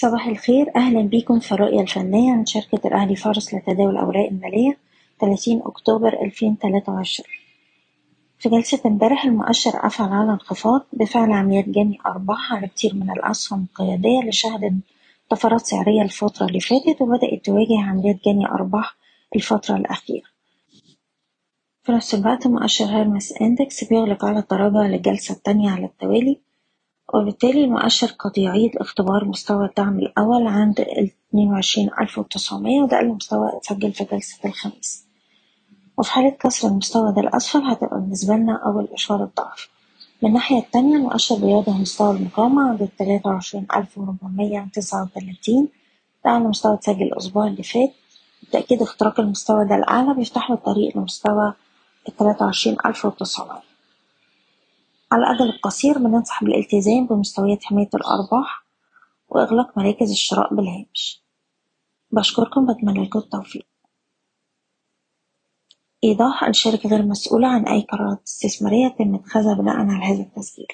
صباح الخير. أهلا بيكم في الرؤية الفنية من شركة الأهلي فارس لتداول الأوراق المالية 30 أكتوبر 2023 في جلسة امبارح المؤشر قفل على انخفاض بفعل عمليات جني أرباح على كتير من الأسهم القيادية اللي شهدت طفرات سعرية الفترة اللي فاتت وبدأت تواجه عمليات جني أرباح الفترة الأخيرة. في نفس الوقت مؤشر هيرمس إندكس بيغلق على التراجع للجلسة التانية على التوالي. وبالتالي المؤشر قد يعيد اختبار مستوى الدعم الأول عند ألف وتسعمية وده أقل مستوى اتسجل في جلسة الخميس. وفي حالة كسر المستوى ده الأسفل هتبقى بالنسبة لنا أول إشارة ضعف من الناحية التانية المؤشر بيواجه مستوى المقاومة عند التلاتة وعشرين ألف وربعمية تسعة وتلاتين ده أعلى مستوى اتسجل الأسبوع اللي فات. بالتأكيد اختراق المستوى ده الأعلى بيفتح له الطريق لمستوى التلاتة وعشرين ألف وتسعمية. على الأجل القصير بننصح بالالتزام بمستويات حماية الأرباح وإغلاق مراكز الشراء بالهامش. بشكركم بتمنى لكم التوفيق. إيضاح الشركة غير مسؤولة عن أي قرارات استثمارية تم اتخاذها بناء على هذا التسجيل.